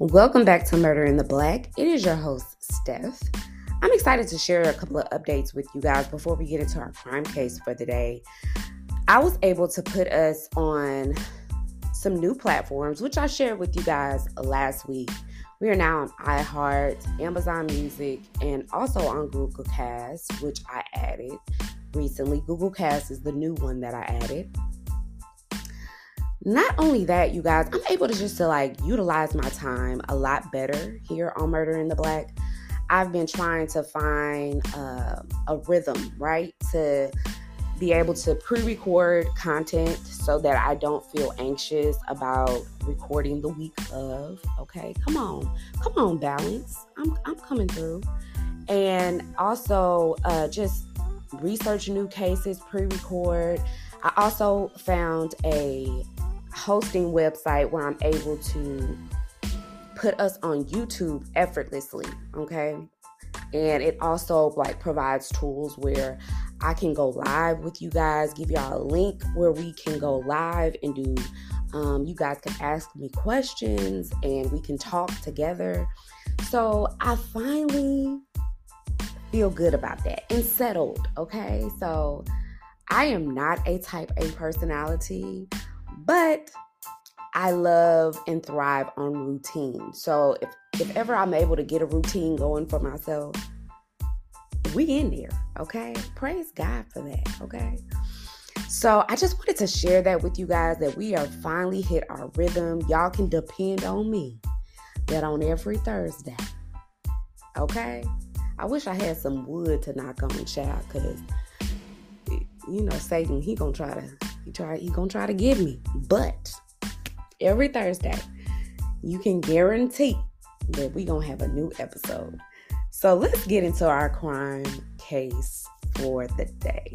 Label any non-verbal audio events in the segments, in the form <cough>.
Welcome back to Murder in the Black. It is your host, Steph. I'm excited to share a couple of updates with you guys before we get into our crime case for the day. I was able to put us on some new platforms, which I shared with you guys last week. We are now on iHeart, Amazon Music, and also on Google Cast, which I added recently. Google Cast is the new one that I added. Not only that, you guys, I'm able to just to like utilize my time a lot better here on Murder in the Black. I've been trying to find uh, a rhythm, right? To be able to pre-record content so that I don't feel anxious about recording the week of. Okay, come on, come on, balance. I'm I'm coming through, and also uh, just research new cases, pre-record. I also found a hosting website where I'm able to put us on YouTube effortlessly, okay? And it also like provides tools where I can go live with you guys, give y'all a link where we can go live and do um, you guys can ask me questions and we can talk together. So I finally feel good about that and settled, okay? So I am not a type A personality. But I love and thrive on routine. So if if ever I'm able to get a routine going for myself, we in there, okay? Praise God for that, okay? So I just wanted to share that with you guys that we are finally hit our rhythm. Y'all can depend on me that on every Thursday. Okay? I wish I had some wood to knock on, child, because you know, Satan, he gonna try to he try he gonna try to get me. But every Thursday, you can guarantee that we gonna have a new episode. So let's get into our crime case for the day.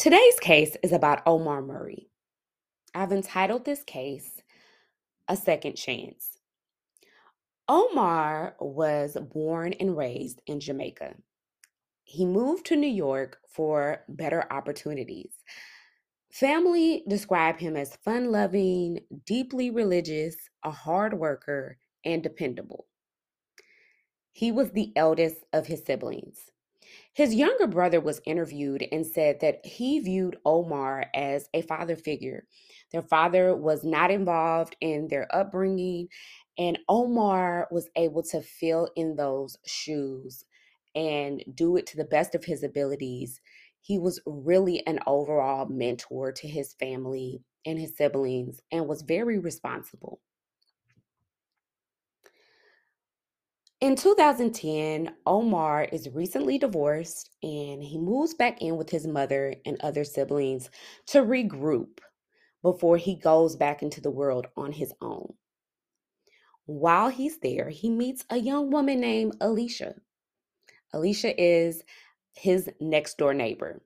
Today's case is about Omar Murray. I've entitled this case A Second Chance. Omar was born and raised in Jamaica. He moved to New York for better opportunities. Family describe him as fun loving, deeply religious, a hard worker, and dependable. He was the eldest of his siblings. His younger brother was interviewed and said that he viewed Omar as a father figure. Their father was not involved in their upbringing, and Omar was able to fill in those shoes and do it to the best of his abilities. He was really an overall mentor to his family and his siblings and was very responsible. In 2010, Omar is recently divorced and he moves back in with his mother and other siblings to regroup before he goes back into the world on his own. While he's there, he meets a young woman named Alicia. Alicia is his next door neighbor.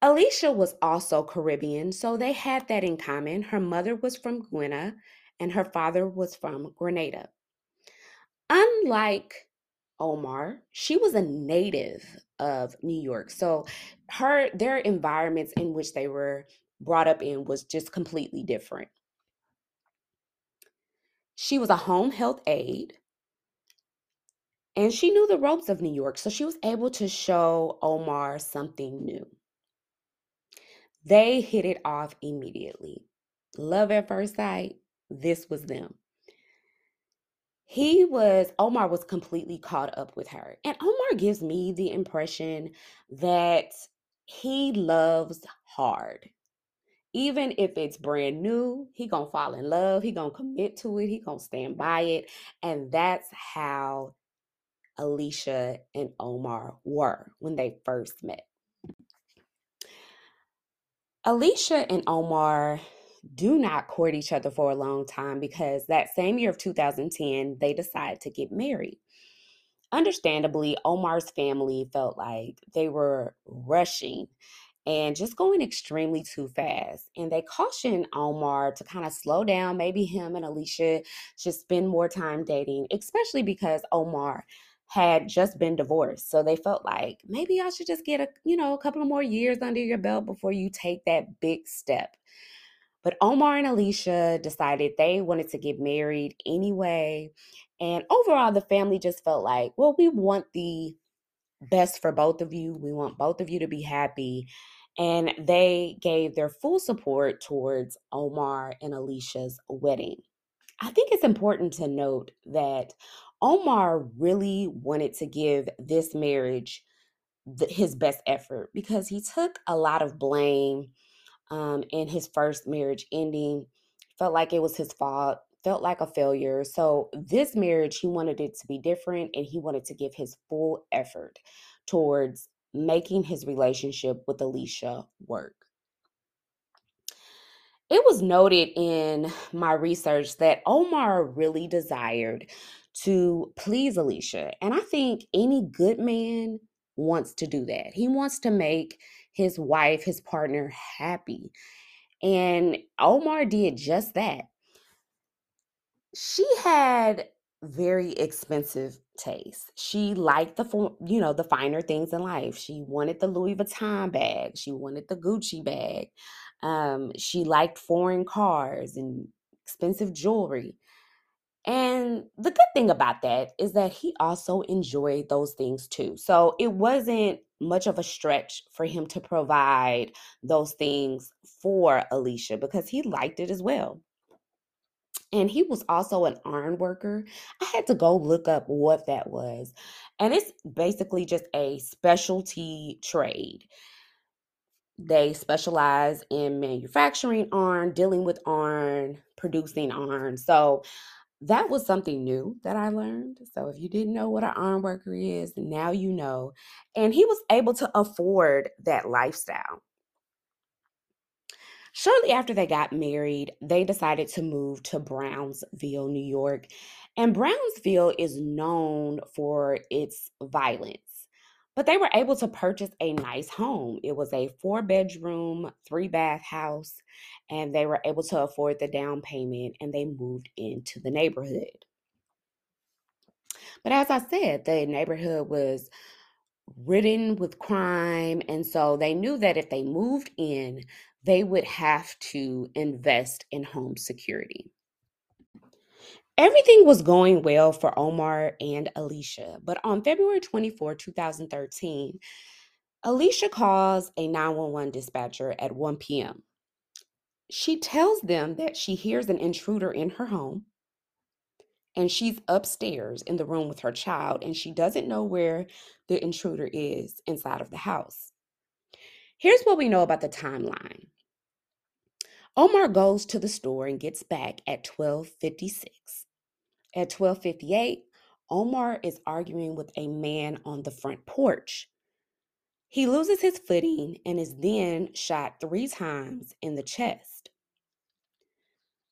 Alicia was also Caribbean, so they had that in common. Her mother was from Guyana and her father was from Grenada. Unlike Omar, she was a native of New York. So her their environments in which they were brought up in was just completely different. She was a home health aide and she knew the ropes of New York, so she was able to show Omar something new. They hit it off immediately. Love at first sight, this was them he was Omar was completely caught up with her. And Omar gives me the impression that he loves hard. Even if it's brand new, he going to fall in love, he going to commit to it, he going to stand by it, and that's how Alicia and Omar were when they first met. Alicia and Omar do not court each other for a long time because that same year of 2010, they decide to get married. Understandably, Omar's family felt like they were rushing and just going extremely too fast. And they cautioned Omar to kind of slow down. Maybe him and Alicia should spend more time dating, especially because Omar had just been divorced. So they felt like maybe I should just get a, you know, a couple of more years under your belt before you take that big step. But Omar and Alicia decided they wanted to get married anyway. And overall, the family just felt like, well, we want the best for both of you. We want both of you to be happy. And they gave their full support towards Omar and Alicia's wedding. I think it's important to note that Omar really wanted to give this marriage the, his best effort because he took a lot of blame um, in his first marriage ending. Felt like it was his fault, felt like a failure. So, this marriage, he wanted it to be different and he wanted to give his full effort towards making his relationship with Alicia work. It was noted in my research that Omar really desired to please Alicia. And I think any good man wants to do that. He wants to make his wife, his partner happy. And Omar did just that. She had very expensive taste. She liked the you know the finer things in life. She wanted the Louis Vuitton bag. She wanted the Gucci bag. Um, she liked foreign cars and expensive jewelry. And the good thing about that is that he also enjoyed those things too. So it wasn't much of a stretch for him to provide those things for Alicia because he liked it as well. And he was also an iron worker. I had to go look up what that was. And it's basically just a specialty trade. They specialize in manufacturing iron, dealing with iron, producing iron. So that was something new that I learned. So if you didn't know what an iron worker is, now you know. And he was able to afford that lifestyle. Shortly after they got married, they decided to move to Brownsville, New York. And Brownsville is known for its violence. But they were able to purchase a nice home. It was a four bedroom, three bath house, and they were able to afford the down payment and they moved into the neighborhood. But as I said, the neighborhood was ridden with crime. And so they knew that if they moved in, they would have to invest in home security. Everything was going well for Omar and Alicia, but on February 24, 2013, Alicia calls a 911 dispatcher at 1 p.m. She tells them that she hears an intruder in her home and she's upstairs in the room with her child and she doesn't know where the intruder is inside of the house. Here's what we know about the timeline. Omar goes to the store and gets back at 1256. At 1258, Omar is arguing with a man on the front porch. He loses his footing and is then shot three times in the chest.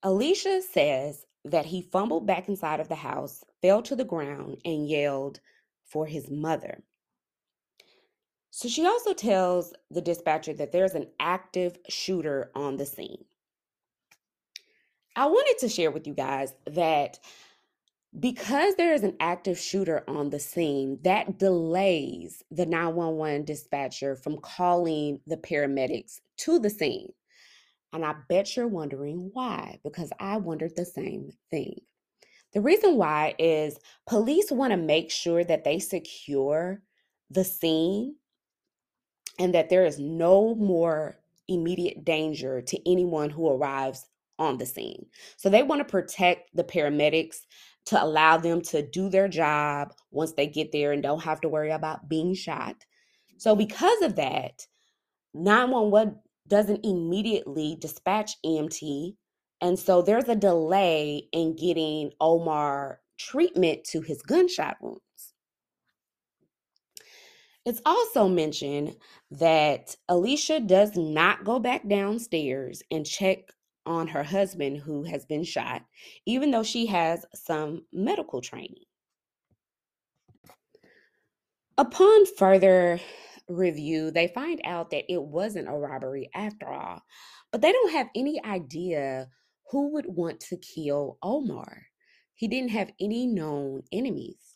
Alicia says that he fumbled back inside of the house, fell to the ground, and yelled for his mother. So she also tells the dispatcher that there's an active shooter on the scene. I wanted to share with you guys that because there is an active shooter on the scene, that delays the 911 dispatcher from calling the paramedics to the scene. And I bet you're wondering why, because I wondered the same thing. The reason why is police want to make sure that they secure the scene and that there is no more immediate danger to anyone who arrives on the scene. So they want to protect the paramedics to allow them to do their job once they get there and don't have to worry about being shot. So because of that, 911 doesn't immediately dispatch EMT. And so there's a delay in getting Omar treatment to his gunshot wounds. It's also mentioned that Alicia does not go back downstairs and check on her husband who has been shot, even though she has some medical training. Upon further review, they find out that it wasn't a robbery after all, but they don't have any idea who would want to kill Omar. He didn't have any known enemies.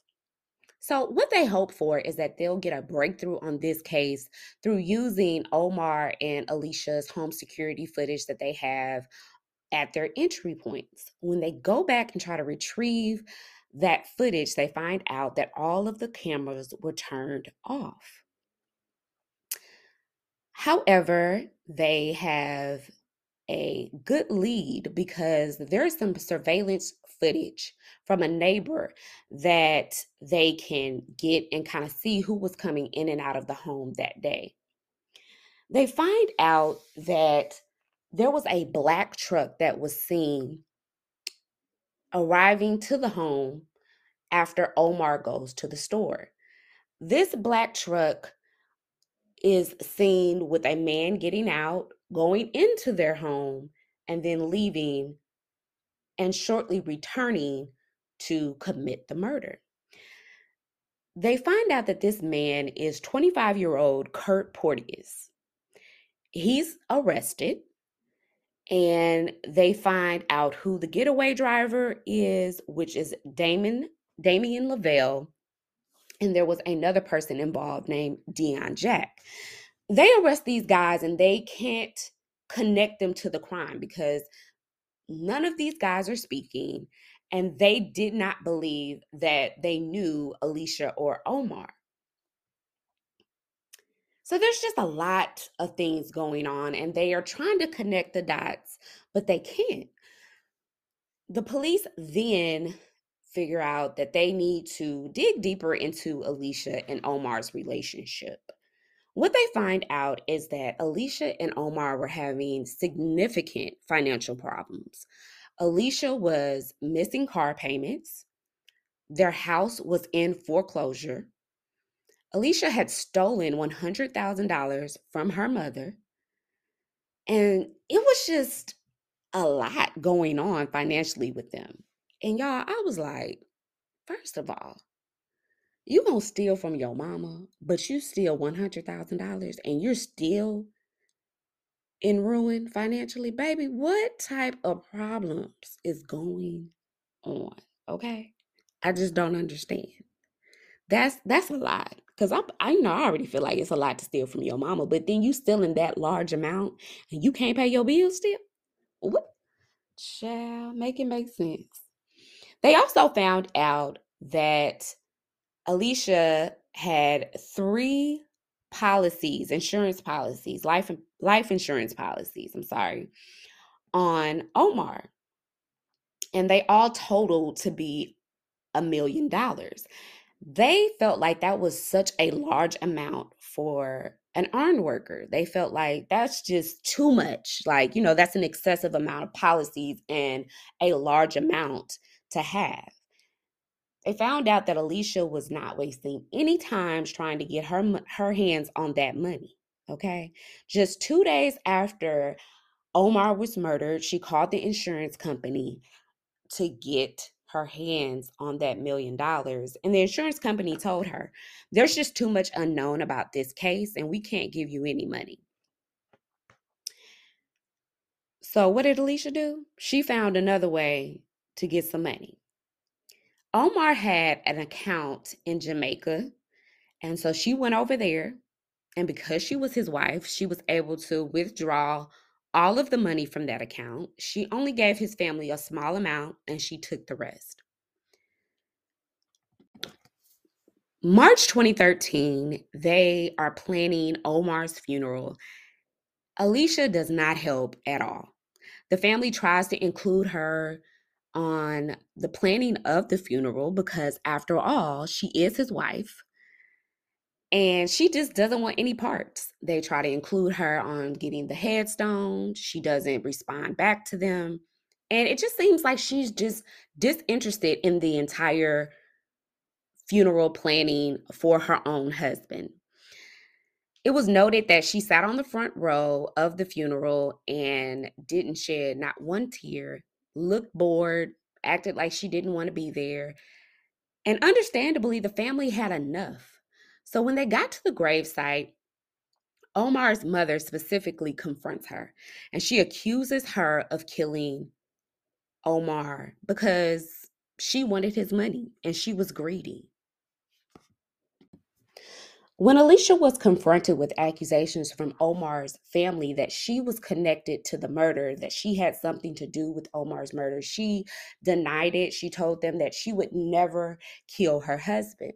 So, what they hope for is that they'll get a breakthrough on this case through using Omar and Alicia's home security footage that they have at their entry points. When they go back and try to retrieve that footage, they find out that all of the cameras were turned off. However, they have a good lead because there's some surveillance footage from a neighbor that they can get and kind of see who was coming in and out of the home that day. They find out that there was a black truck that was seen arriving to the home after Omar goes to the store. This black truck is seen with a man getting out, going into their home, and then leaving and shortly returning to commit the murder. They find out that this man is 25 year old Kurt Porteous. He's arrested and they find out who the getaway driver is, which is Damon Damien Lavelle, and there was another person involved named Dion Jack. They arrest these guys and they can't connect them to the crime because none of these guys are speaking and they did not believe that they knew Alicia or Omar. So there's just a lot of things going on, and they are trying to connect the dots, but they can't. The police then figure out that they need to dig deeper into Alicia and Omar's relationship. What they find out is that Alicia and Omar were having significant financial problems. Alicia was missing car payments, their house was in foreclosure, Alicia had stolen $100,000 from her mother. And it was just a lot going on financially with them. And y'all, I was like, first of all, you gonna steal from your mama, but you steal $100,000 and you're still in ruin financially, baby. What type of problems is going on? Okay. I just don't understand. That's that's a lot. Cause I'm, I you know I already feel like it's a lot to steal from your mama, but then you stealing that large amount and you can't pay your bills still. What? Shall make it make sense. They also found out that Alicia had three policies, insurance policies, life life insurance policies. I'm sorry, on Omar, and they all totaled to be a million dollars they felt like that was such a large amount for an iron worker. They felt like that's just too much. Like, you know, that's an excessive amount of policies and a large amount to have. They found out that Alicia was not wasting any time trying to get her her hands on that money. Okay? Just 2 days after Omar was murdered, she called the insurance company to get her hands on that million dollars. And the insurance company told her, there's just too much unknown about this case and we can't give you any money. So, what did Alicia do? She found another way to get some money. Omar had an account in Jamaica. And so she went over there. And because she was his wife, she was able to withdraw all of the money from that account. She only gave his family a small amount and she took the rest. March 2013, they are planning Omar's funeral. Alicia does not help at all. The family tries to include her on the planning of the funeral because, after all, she is his wife and she just doesn't want any parts. They try to include her on getting the headstone. She doesn't respond back to them. And it just seems like she's just disinterested in the entire funeral planning for her own husband. It was noted that she sat on the front row of the funeral and didn't shed not one tear, looked bored, acted like she didn't want to be there. And understandably, the family had enough. So when they got to the gravesite, Omar's mother specifically confronts her and she accuses her of killing Omar because she wanted his money and she was greedy. When Alicia was confronted with accusations from Omar's family that she was connected to the murder, that she had something to do with Omar's murder, she denied it. She told them that she would never kill her husband.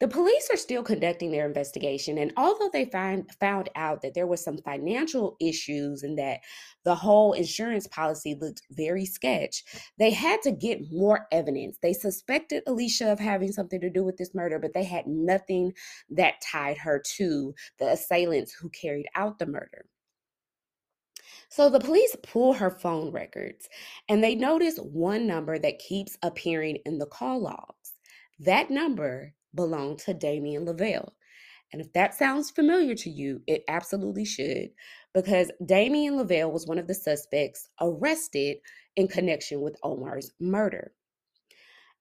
The police are still conducting their investigation, and although they find, found out that there were some financial issues and that the whole insurance policy looked very sketch, they had to get more evidence. They suspected Alicia of having something to do with this murder, but they had nothing that tied her to the assailants who carried out the murder. So the police pull her phone records and they notice one number that keeps appearing in the call logs. That number belonged to Damien Lavelle. And if that sounds familiar to you, it absolutely should, because Damien Lavelle was one of the suspects arrested in connection with Omar's murder.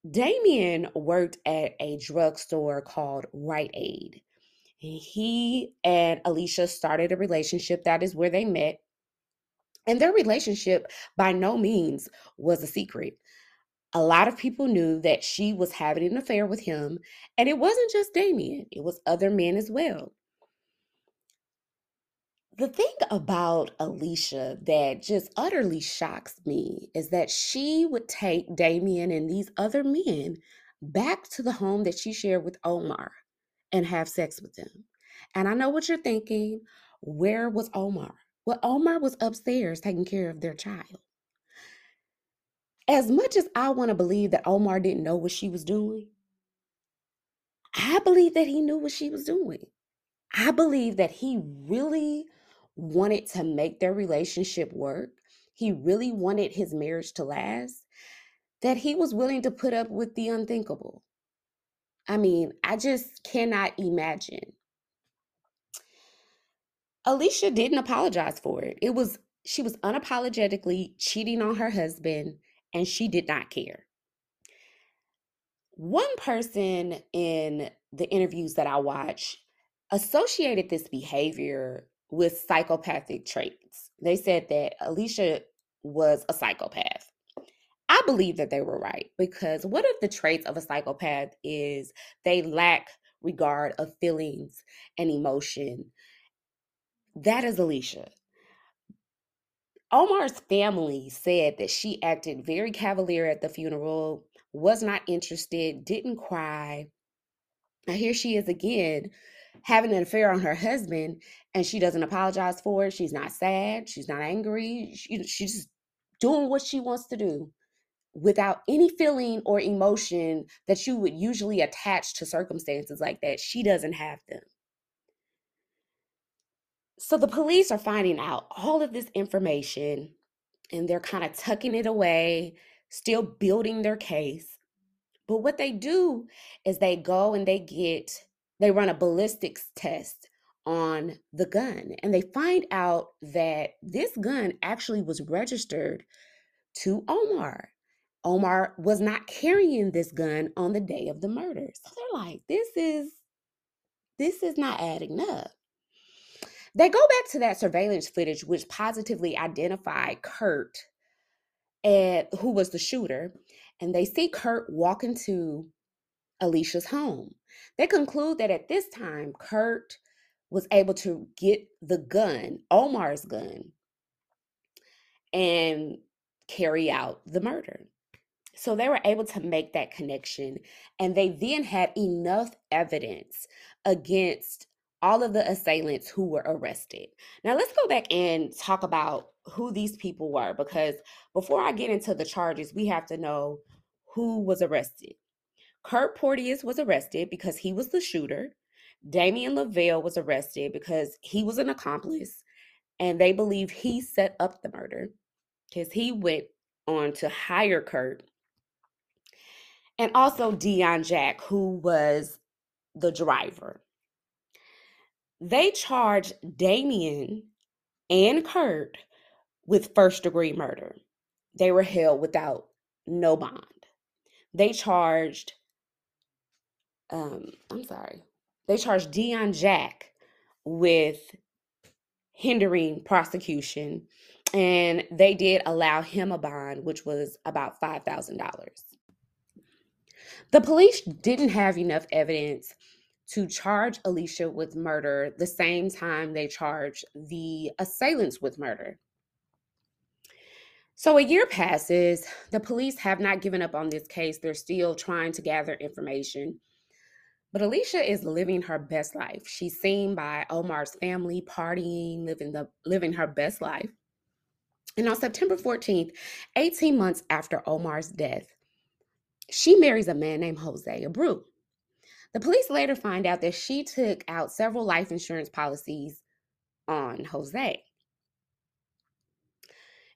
Damien worked at a drugstore called Rite Aid. He and Alicia started a relationship. That is where they met. And their relationship by no means was a secret a lot of people knew that she was having an affair with him, and it wasn't just Damien, it was other men as well. The thing about Alicia that just utterly shocks me is that she would take Damien and these other men back to the home that she shared with Omar and have sex with them. And I know what you're thinking. Where was Omar? Well, Omar was upstairs taking care of their child as much as I want to believe that Omar didn't know what she was doing, I believe that he knew what she was doing. I believe that he really wanted to make their relationship work. He really wanted his marriage to last, that he was willing to put up with the unthinkable. I mean, I just cannot imagine. Alicia didn't apologize for it. It was she was unapologetically cheating on her husband and she did not care. One person in the interviews that I watch associated this behavior with psychopathic traits. They said that Alicia was a psychopath. I believe that they were right because one of the traits of a psychopath is they lack regard of feelings and emotion. That is Alicia. Omar's family said that she acted very cavalier at the funeral, was not interested, didn't cry. Now here she is again having an affair on her husband and she doesn't apologize for it. She's not sad, she's not angry. She, she's just doing what she wants to do without any feeling or emotion that you would usually attach to circumstances like that. She doesn't have them. So the police are finding out all of this information and they're kind of tucking it away, still building their case. But what they do is they go and they get, they run a ballistics test on the gun and they find out that this gun actually was registered to Omar. Omar was not carrying this gun on the day of the murder. So they're like, this is this is not adding up. They go back to that surveillance footage, which positively identified Kurt, and who was the shooter, and they see Kurt walk into Alicia's home. They conclude that at this time, Kurt was able to get the gun, Omar's gun, and carry out the murder. So they were able to make that connection, and they then had enough evidence against all of the assailants who were arrested. Now, let's go back and talk about who these people were because before I get into the charges, we have to know who was arrested. Kurt Porteous was arrested because he was the shooter. Damien Lavelle was arrested because he was an accomplice and they believe he set up the murder because he went on to hire Kurt. And also Dion Jack, who was the driver. They charged Damien and Kurt with first degree murder. They were held without no bond. They charged, um, I'm sorry, they charged Dion Jack with hindering prosecution, and they did allow him a bond, which was about $5,000. The police didn't have enough evidence to charge Alicia with murder the same time they charged the assailants with murder. So a year passes. The police have not given up on this case. They're still trying to gather information. But Alicia is living her best life. She's seen by Omar's family partying, living the living her best life. And on September 14th, 18 months after Omar's death, she marries a man named Jose Abreu. The police later find out that she took out several life insurance policies on Jose.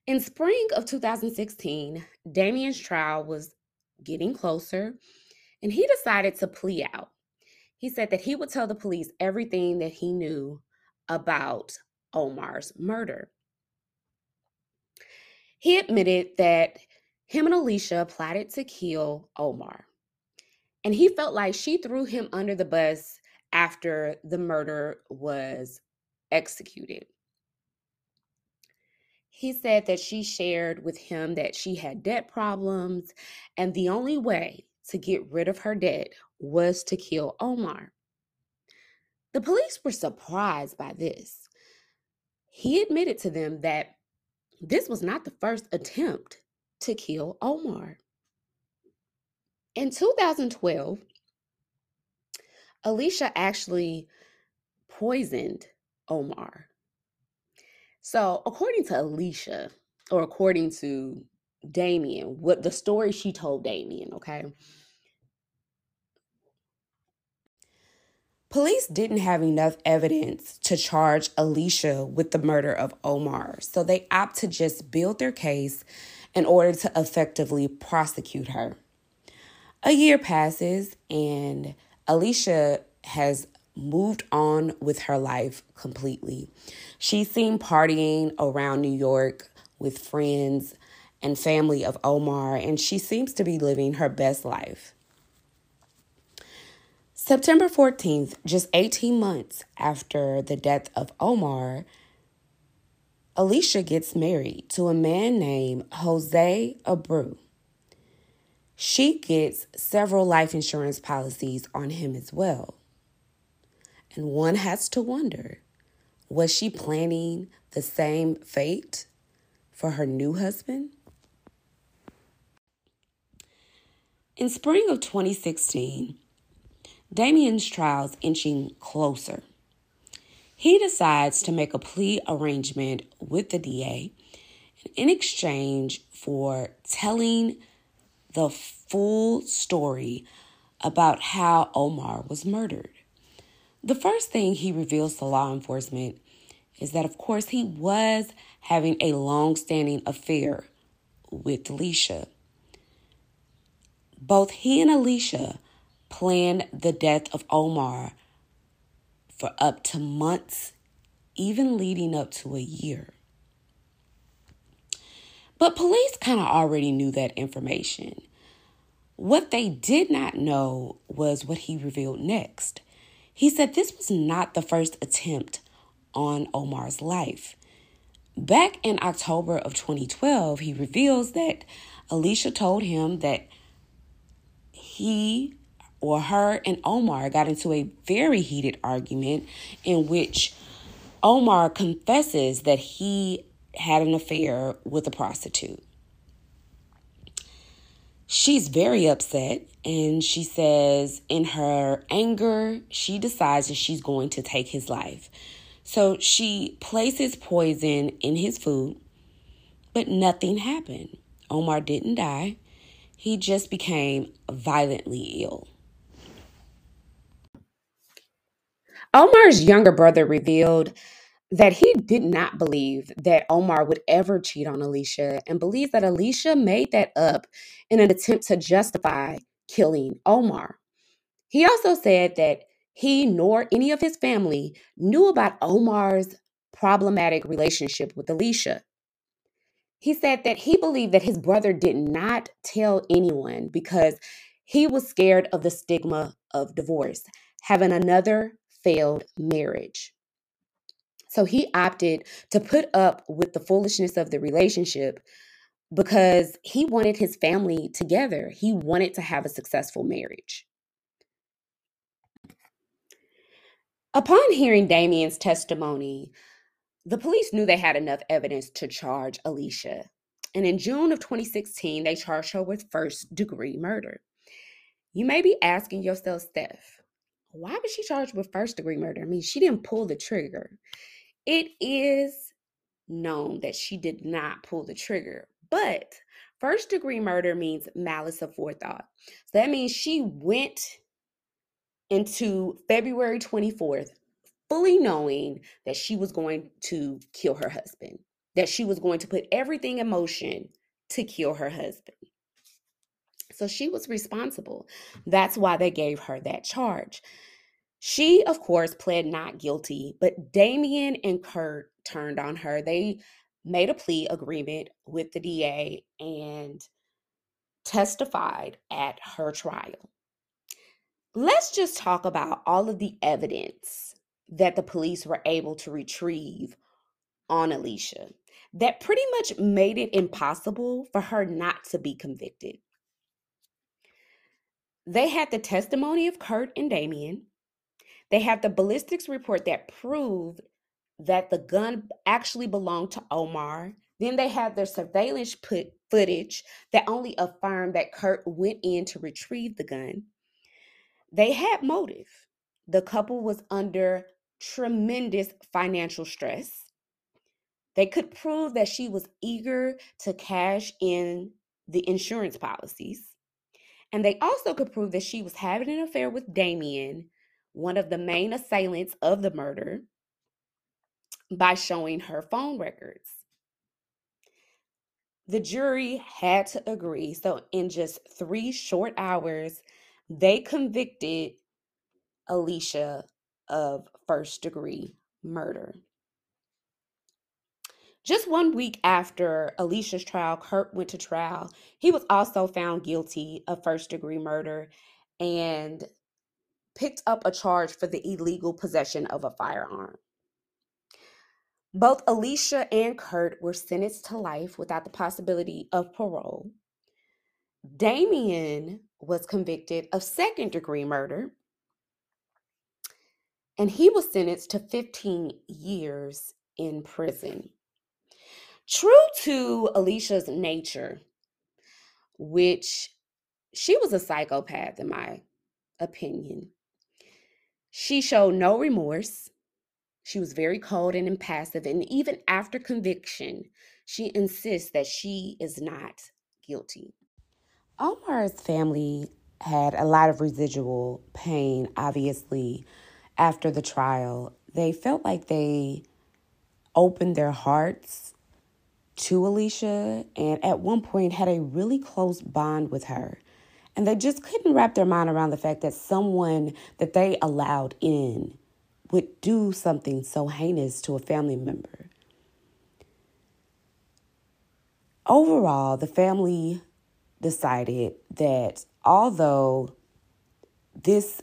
In spring of 2016, Damien's trial was getting closer, and he decided to plea out. He said that he would tell the police everything that he knew about Omar's murder. He admitted that him and Alicia plotted to kill Omar. And he felt like she threw him under the bus after the murder was executed. He said that she shared with him that she had debt problems, and the only way to get rid of her debt was to kill Omar. The police were surprised by this. He admitted to them that this was not the first attempt to kill Omar. In 2012, Alicia actually poisoned Omar. So, according to Alicia, or according to Damien, what the story she told Damien, okay? Police didn't have enough evidence to charge Alicia with the murder of Omar, so they opt to just build their case in order to effectively prosecute her. A year passes, and Alicia has moved on with her life completely. She's seen partying around New York with friends and family of Omar, and she seems to be living her best life. September 14th, just 18 months after the death of Omar, Alicia gets married to a man named Jose Abreu. She gets several life insurance policies on him as well. And one has to wonder was she planning the same fate for her new husband? In spring of 2016, Damien's trial's inching closer. He decides to make a plea arrangement with the DA in exchange for telling the full story about how Omar was murdered. The first thing he reveals to law enforcement is that, of course, he was having a long standing affair with Alicia. Both he and Alicia planned the death of Omar for up to months, even leading up to a year. But police kind of already knew that information. What they did not know was what he revealed next. He said this was not the first attempt on Omar's life. Back in October of 2012, he reveals that Alicia told him that he or her and Omar got into a very heated argument in which Omar confesses that he had an affair with a prostitute. She's very upset and she says, in her anger, she decides that she's going to take his life. So she places poison in his food, but nothing happened. Omar didn't die, he just became violently ill. Omar's younger brother revealed that he did not believe that Omar would ever cheat on Alicia and believes that Alicia made that up in an attempt to justify killing Omar. He also said that he nor any of his family knew about Omar's problematic relationship with Alicia. He said that he believed that his brother did not tell anyone because he was scared of the stigma of divorce, having another failed marriage. So he opted to put up with the foolishness of the relationship because he wanted his family together. He wanted to have a successful marriage. Upon hearing Damien's testimony, the police knew they had enough evidence to charge Alicia. And in June of 2016, they charged her with first degree murder. You may be asking yourself, Steph, why was she charged with first degree murder? I mean, she didn't pull the trigger. It is known that she did not pull the trigger, but first degree murder means malice aforethought. So that means she went into February 24th fully knowing that she was going to kill her husband, that she was going to put everything in motion to kill her husband. So she was responsible. That's why they gave her that charge. She, of course, pled not guilty, but Damien and Kurt turned on her. They made a plea agreement with the DA and testified at her trial. Let's just talk about all of the evidence that the police were able to retrieve on Alicia that pretty much made it impossible for her not to be convicted. They had the testimony of Kurt and Damien. They had the ballistics report that proved that the gun actually belonged to Omar. Then they had their surveillance put footage that only affirmed that Kurt went in to retrieve the gun. They had motive. The couple was under tremendous financial stress. They could prove that she was eager to cash in the insurance policies. And they also could prove that she was having an affair with Damien, one of the main assailants of the murder, by showing her phone records. The jury had to agree. So, in just three short hours, they convicted Alicia of first degree murder. Just one week after Alicia's trial, Kurt went to trial. He was also found guilty of first degree murder and picked up a charge for the illegal possession of a firearm. Both Alicia and Kurt were sentenced to life without the possibility of parole. Damien was convicted of second degree murder and he was sentenced to 15 years in prison. True to Alicia's nature, which she was a psychopath, in my opinion, she showed no remorse. She was very cold and impassive. And even after conviction, she insists that she is not guilty. Omar's family had a lot of residual pain, obviously, after the trial, they felt like they opened their hearts to Alicia and at one point had a really close bond with her. And they just couldn't wrap their mind around the fact that someone that they allowed in would do something so heinous to a family member. Overall, the family decided that although this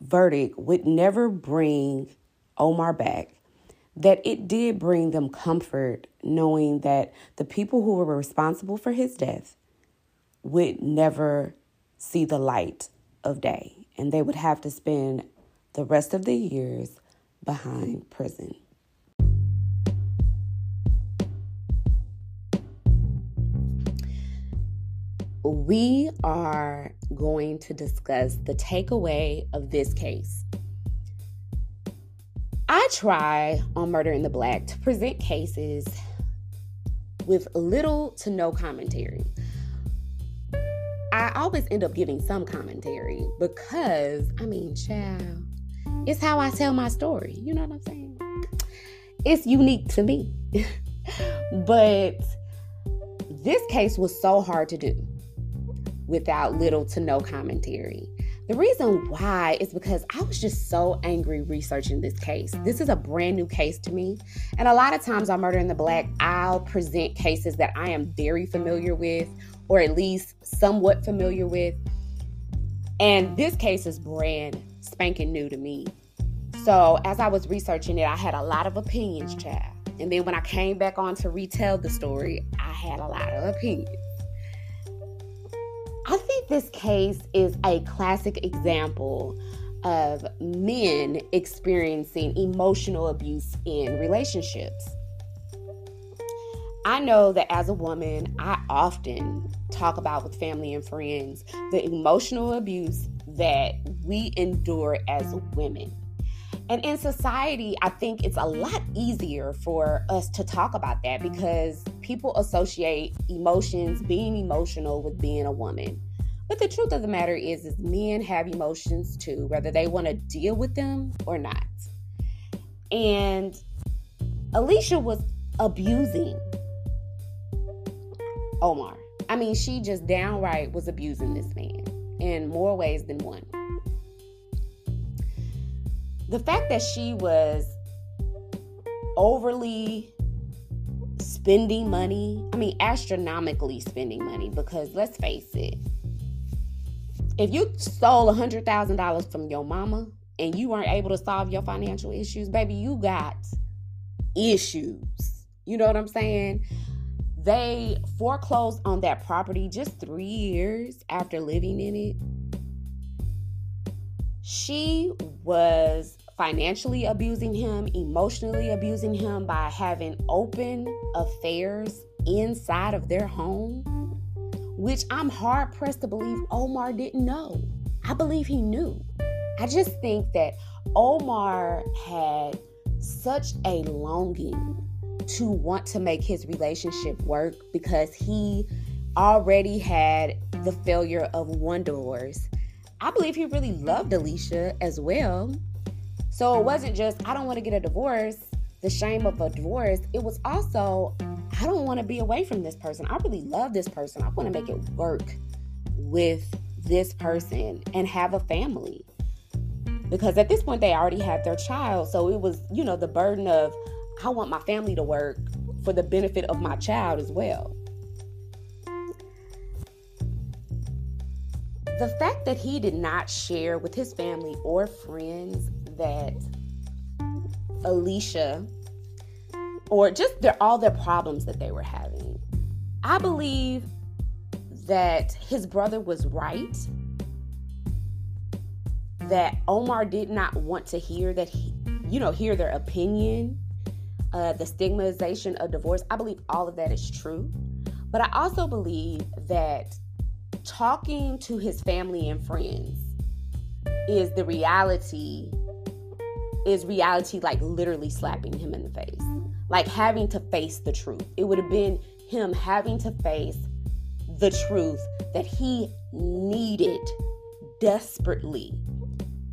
verdict would never bring Omar back, that it did bring them comfort knowing that the people who were responsible for his death would never see the light of day and they would have to spend the rest of the years behind prison. we are going to discuss the takeaway of this case. I try on Murder in the Black to present cases with little to no commentary. I always end up giving some commentary because, I mean, child, it's how I tell my story. You know what I'm saying? It's unique to me. <laughs> but this case was so hard to do without little to no commentary The reason why is because I was just so angry researching this case. This is a brand new case to me. And a lot of times on Murder in the Black, I'll present cases that I am very familiar with, or at least somewhat familiar with. And this case is brand spanking new to me. So as I was researching it, I had a lot of opinions, child. And then when I came back on to retell the story, I had a lot of opinions. I think this case is a classic example of men experiencing emotional abuse in relationships. I know that as a woman, I often talk about with family and friends the emotional abuse that we endure as women. And in society, I think it's a lot easier for us to talk about that because people associate emotions, being emotional, with being a woman. But the truth of the matter is, is men have emotions too, whether they want to deal with them or not. And Alicia was abusing Omar. I mean, she just downright was abusing this man in more ways than one the fact that she was overly spending money, I mean, astronomically spending money, because let's face it, if you stole $100,000 from your mama and you weren't able to solve your financial issues, baby, you got issues. You know what I'm saying? They foreclosed on that property just three years after living in it. She was financially abusing him, emotionally abusing him by having open affairs inside of their home, which I'm hard pressed to believe Omar didn't know. I believe he knew. I just think that Omar had such a longing to want to make his relationship work because he already had the failure of one divorce I believe he really loved Alicia as well. So it wasn't just, I don't want to get a divorce, the shame of a divorce. It was also, I don't want to be away from this person. I really love this person. I want to make it work with this person and have a family. Because at this point, they already had their child. So it was, you know, the burden of, I want my family to work for the benefit of my child as well. the fact that he did not share with his family or friends that Alicia or just their, all their problems that they were having, I believe that his brother was right. That Omar did not want to hear that he, you know, hear their opinion, uh, the stigmatization of divorce. I believe all of that is true. But I also believe that talking to his family and friends is the reality is reality like literally slapping him in the face like having to face the truth it would have been him having to face the truth that he needed desperately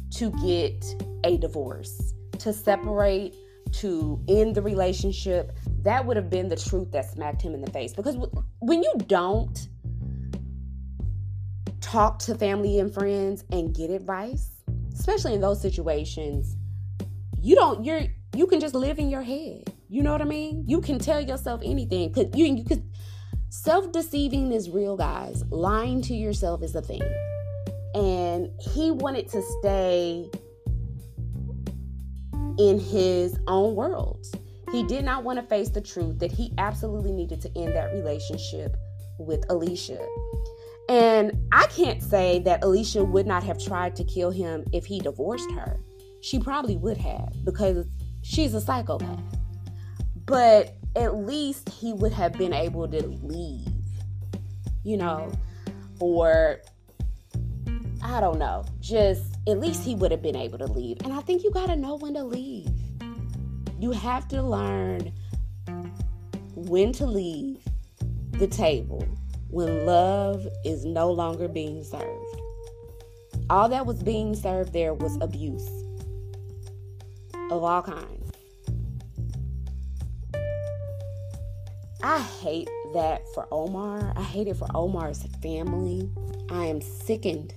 to get a divorce to separate to end the relationship that would have been the truth that smacked him in the face because when you don't talk to family and friends and get advice, especially in those situations, you don't you're you can just live in your head. You know what I mean? You can tell yourself anything. Cause you, you could self-deceiving is real, guys. Lying to yourself is a thing. And he wanted to stay in his own world. He did not want to face the truth that he absolutely needed to end that relationship with Alicia. And I can't say that Alicia would not have tried to kill him if he divorced her. She probably would have because she's a psychopath. But at least he would have been able to leave, you know, or I don't know, just at least he would have been able to leave. And I think you got to know when to leave. You have to learn when to leave the table when love is no longer being served. All that was being served there was abuse of all kinds. I hate that for Omar. I hate it for Omar's family. I am sickened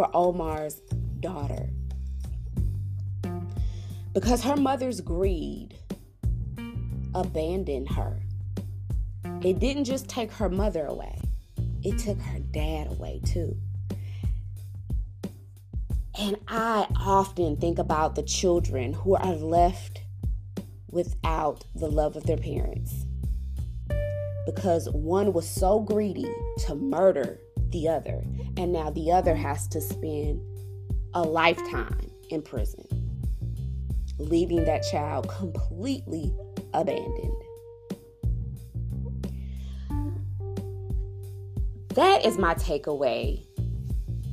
for Omar's daughter. Because her mother's greed abandoned her. It didn't just take her mother away, it took her dad away too. And I often think about the children who are left without the love of their parents because one was so greedy to murder the other, and now the other has to spend a lifetime in prison, leaving that child completely abandoned. That is my takeaway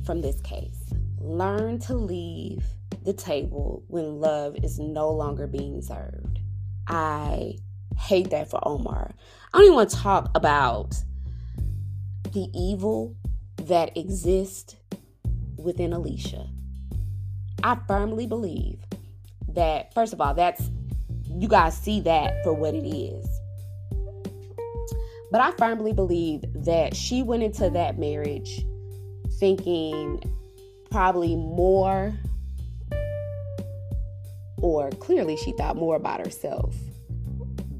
from this case. Learn to leave the table when love is no longer being served. I hate that for Omar. I don't even want to talk about the evil that exists within Alicia. I firmly believe that, first of all, that's you guys see that for what it is. But I firmly believe that she went into that marriage thinking probably more, or clearly she thought more about herself.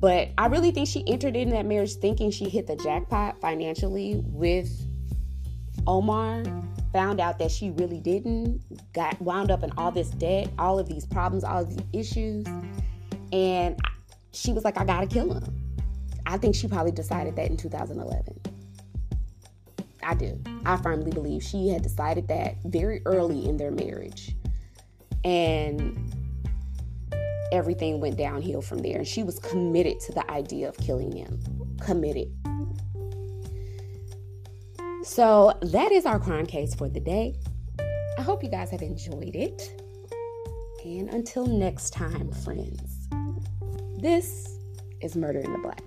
But I really think she entered in that marriage thinking she hit the jackpot financially with Omar. Found out that she really didn't, got wound up in all this debt, all of these problems, all of these issues. And she was like, I gotta kill him. I think she probably decided that in 2011. I do. I firmly believe she had decided that very early in their marriage. And everything went downhill from there. And she was committed to the idea of killing him. Committed. So that is our crime case for the day. I hope you guys have enjoyed it. And until next time, friends, this is Murder in the Black.